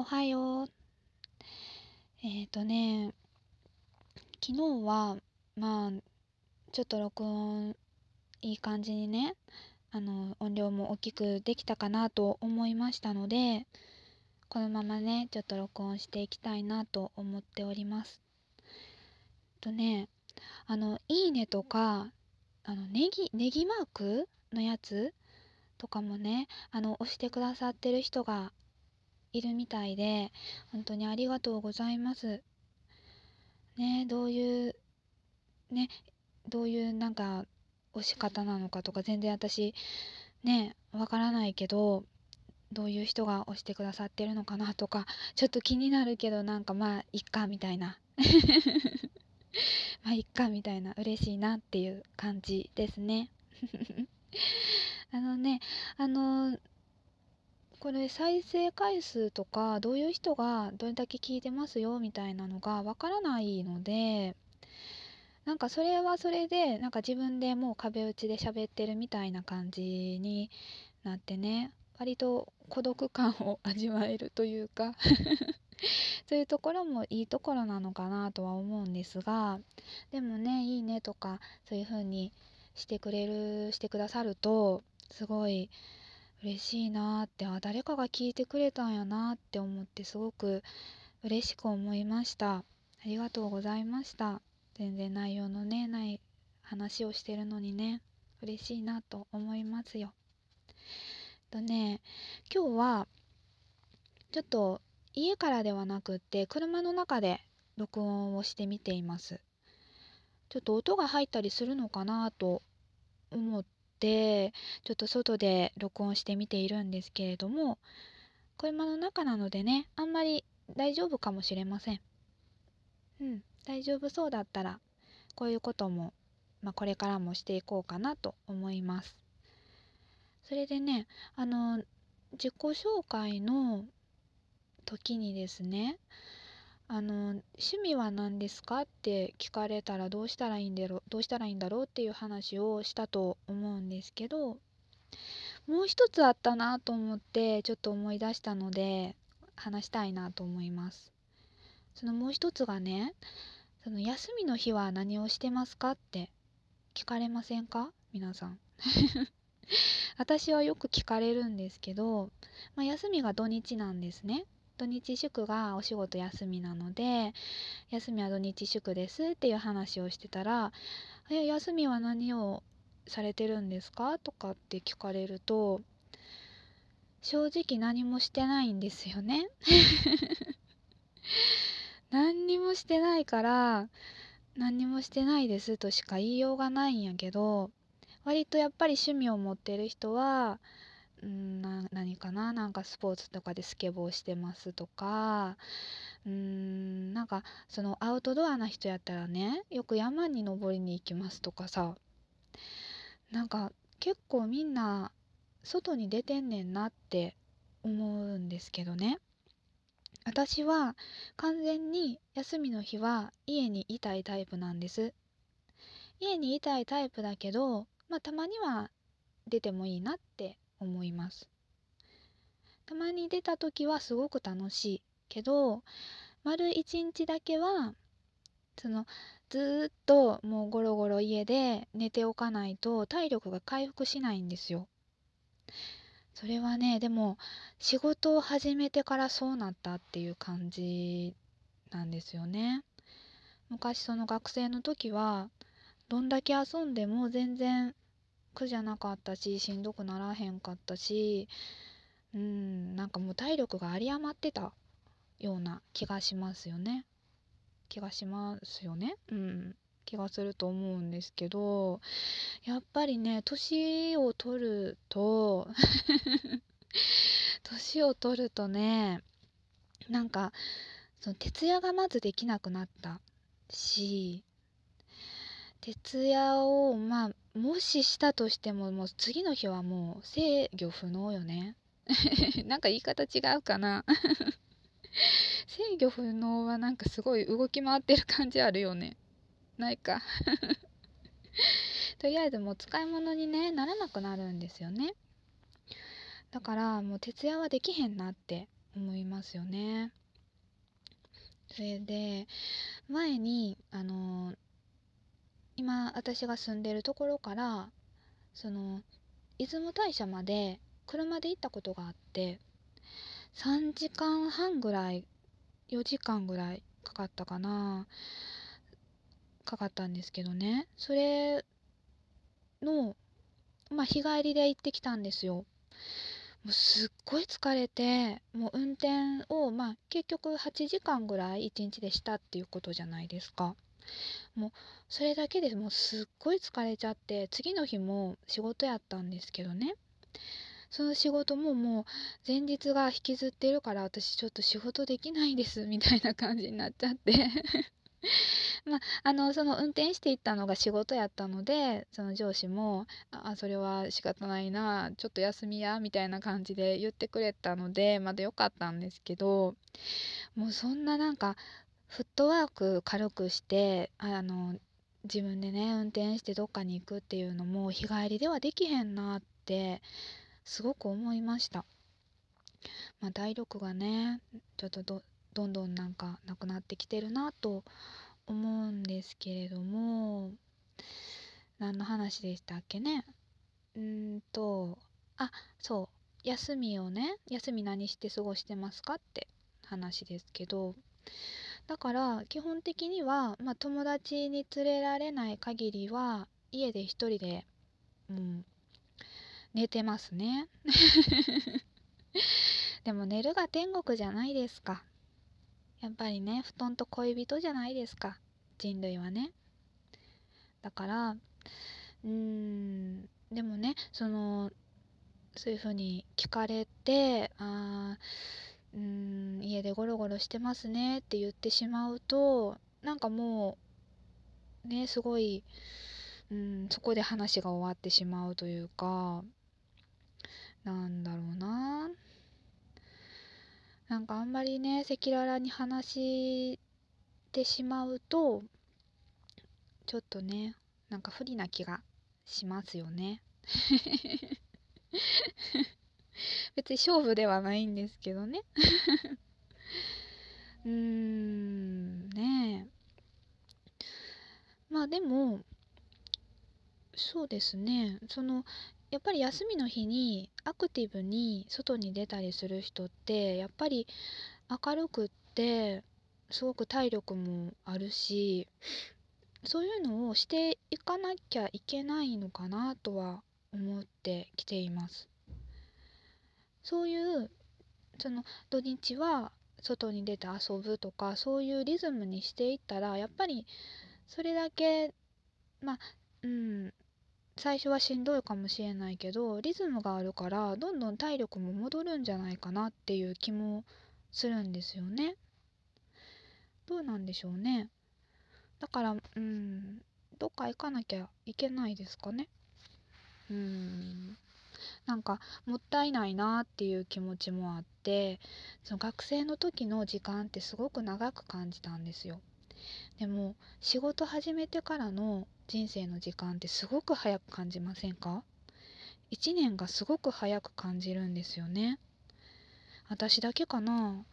おはよう。えっ、ー、とね、昨日は、まあ、ちょっと録音いい感じにね、あの、音量も大きくできたかなと思いましたので、このままね、ちょっと録音していきたいなと思っております。とね、あの、いいねとか、あの、ネギ、ネギマークのやつとかもね、あの、押してくださってる人がいるみたいで、本当にありがとうございます。ね、どういう、ね、どういうなんか押し方なのかとか全然私、ね、わからないけど、どういう人が押してくださってるのかなとか、ちょっと気になるけどなんかまあ、いっかみたいな。まあ、いっかみたいな、嬉しいなっていう感じですね。あのね、あのこれ再生回数とかどういう人がどれだけ聞いてますよみたいなのがわからないのでなんかそれはそれでなんか自分でもう壁打ちで喋ってるみたいな感じになってね割と孤独感を味わえるというか そういうところもいいところなのかなとは思うんですがでもねいいねとかそういう風にしてくれるしてくださるとすごい嬉しいなってあ誰かが聞いてくれたんやなって思ってすごく嬉しく思いました。ありがとうございました。全然内容のねない話をしてるのにね嬉しいなと思いますよ。とね今日はちょっと家からではなくって車の中で録音をしてみています。ちょっと音が入ったりするのかなと思っでちょっと外で録音してみているんですけれども車の中なのでねあんまり大丈夫かもしれません。うん大丈夫そうだったらこういうことも、まあ、これからもしていこうかなと思います。それでねあの自己紹介の時にですねあの趣味は何ですかって聞かれたらどうしたらいいんだろうどうしたらいいんだろうっていう話をしたと思うんですけどもう一つあったなと思ってちょっと思い出したので話したいなと思います。そのもう一つがねその休みの日は何をしてますかって聞かれませんか？皆さん。私はよく聞かれるんですけど、まあ、休みが土日なんですね。土日祝がお仕事休みなので休みは土日祝ですっていう話をしてたら「え休みは何をされてるんですか?」とかって聞かれると正直何もしてないんですよね 何にもしてないから何にもしてないですとしか言いようがないんやけど割とやっぱり趣味を持ってる人はうんな何かな？なんかスポーツとかでスケボーしてますとか。うんなんかそのアウトドアな人やったらねよく山に登りに行きますとかさ。なんか結構みんな外に出てんねんなって思うんですけどね。私は完全に休みの日は家にいたいタイプなんです。家にいたいタイプだけどまあたまには出てもいいなって思います。たまに出た時はすごく楽しいけど丸一日だけはそのずっともうゴロゴロ家で寝ておかないと体力が回復しないんですよ。それはねでも仕事を始めてからそうなったっていう感じなんですよね。昔その学生の時はどんだけ遊んでも全然苦じゃなかったししんどくならへんかったしうんなんかもう体力が有り余ってたような気がしますよね。気がしますよね。うん。気がすると思うんですけどやっぱりね年を取ると 年を取るとねなんかその徹夜がまずできなくなったし徹夜をまあもししたとしてももう次の日はもう制御不能よね。なんか言い方違うかな。制御不能はなんかすごい動き回ってる感じあるよね。ないか。とりあえずもう使い物にねならなくなるんですよね。だからもう徹夜はできへんなって思いますよね。それで前にあの今私が住んでるところからその出雲大社まで車で行ったことがあって3時間半ぐらい4時間ぐらいかかったかなかかったんですけどね。それのまあ日帰りで行ってきたんですよ。もうすっごい疲れてもう運転をまあ結局8時間ぐらい1日でしたっていうことじゃないですか。もうそれだけでもうすっごい疲れちゃって次の日も仕事やったんですけどね。その仕事ももう前日が引きずってるから私ちょっと仕事できないですみたいな感じになっちゃって。まあ、あのその運転していったのが仕事やったのでその上司も「あそれは仕方ないなちょっと休みや」みたいな感じで言ってくれたのでまだ良かったんですけどもうそんななんかフットワーク軽くしてあの自分でね運転してどっかに行くっていうのも日帰りではできへんなってすごく思いました。まあ、体力がねちょっとどどんどんなんかなくなってきてるなと思うんですけれども何の話でしたっけね？うんとあそう休みをね休み何して過ごしてますかって話ですけどだから基本的には、まあ、友達に連れられない限りは家で一人で、うん、寝てますね。でも寝るが天国じゃないですか。やっぱりね布団と恋人じゃないですか。人類はね。だからうーんでもねそのそういうふうに聞かれてあうん家でゴロゴロしてますねって言ってしまうとなんかもうねすごいうんそこで話が終わってしまうというかなんだろうな。なんかあんまりね赤裸々に話してしまうとちょっとねなんか不利な気がしますよね。別に勝負ではないんですけどね。うーんねえ。まあでもそうですね。そのやっぱり休みの日にアクティブに外に出たりする人ってやっぱり明るくってすごく体力もあるしそういうのをしていかなきゃいけないのかなとは思ってきています。そういうその土日は外に出て遊ぶとかそういうリズムにしていったらやっぱりそれだけまあうん最初はしんどいかもしれないけどリズムがあるからどんどん体力も戻るんじゃないかなっていう気もするんですよね。どうなんでしょうね。だからうんどっか行かなきゃいけないですかね。うんなんかもったいないなっていう気持ちもあってその学生の時の時間ってすごく長く感じたんですよ。でも仕事始めてからの人生の時間ってすごく早く感じませんか ?1 年がすごく早く感じるんですよね。私だけかな？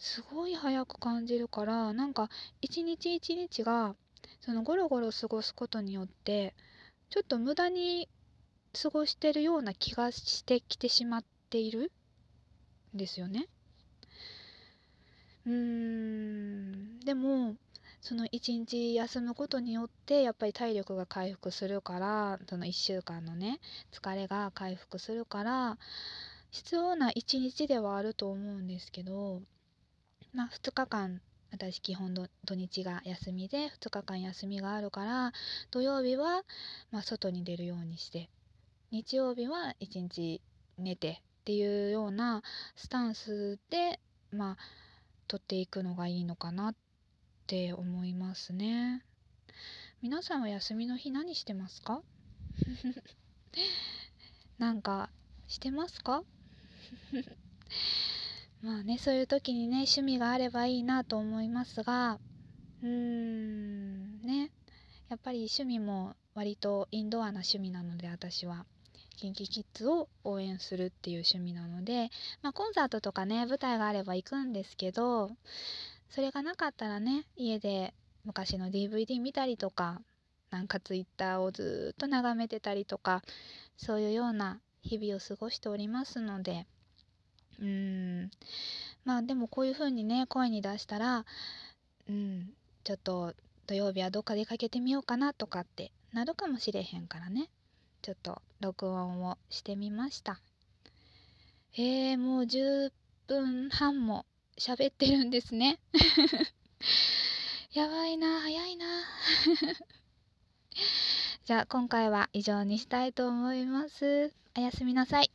すごい早く感じるからなんか一日一日がそのゴロゴロ過ごすことによってちょっと無駄に過ごしてるような気がしてきてしまっているんですよね。うーんでもその1日休むことによってやっぱり体力が回復するからその1週間のね疲れが回復するから必要な1日ではあると思うんですけどまあ2日間私基本土日が休みで2日間休みがあるから土曜日はま外に出るようにして日曜日は1日寝てっていうようなスタンスでまあ取っていくのがいいのかなってって思いますね。皆さんは休みの日何してますか？なんかしてますか？まあねそういう時にね趣味があればいいなと思いますがうーんね。やっぱり趣味も割とインドアな趣味なので私は KinKiKids を応援するっていう趣味なので、まあ、コンサートとかね舞台があれば行くんですけどそれがなかったらね家で昔の DVD 見たりとかなんか Twitter をずっと眺めてたりとかそういうような日々を過ごしておりますのでうん。まあでもこういう風にね声に出したらうんちょっと土曜日はどっか出かけてみようかなとかってなるかもしれへんからね。ちょっと録音をしてみました。えー、もう10分半も喋ってるんですね。やばいな早いな。じゃあ今回は以上にしたいと思います。おやすみなさい。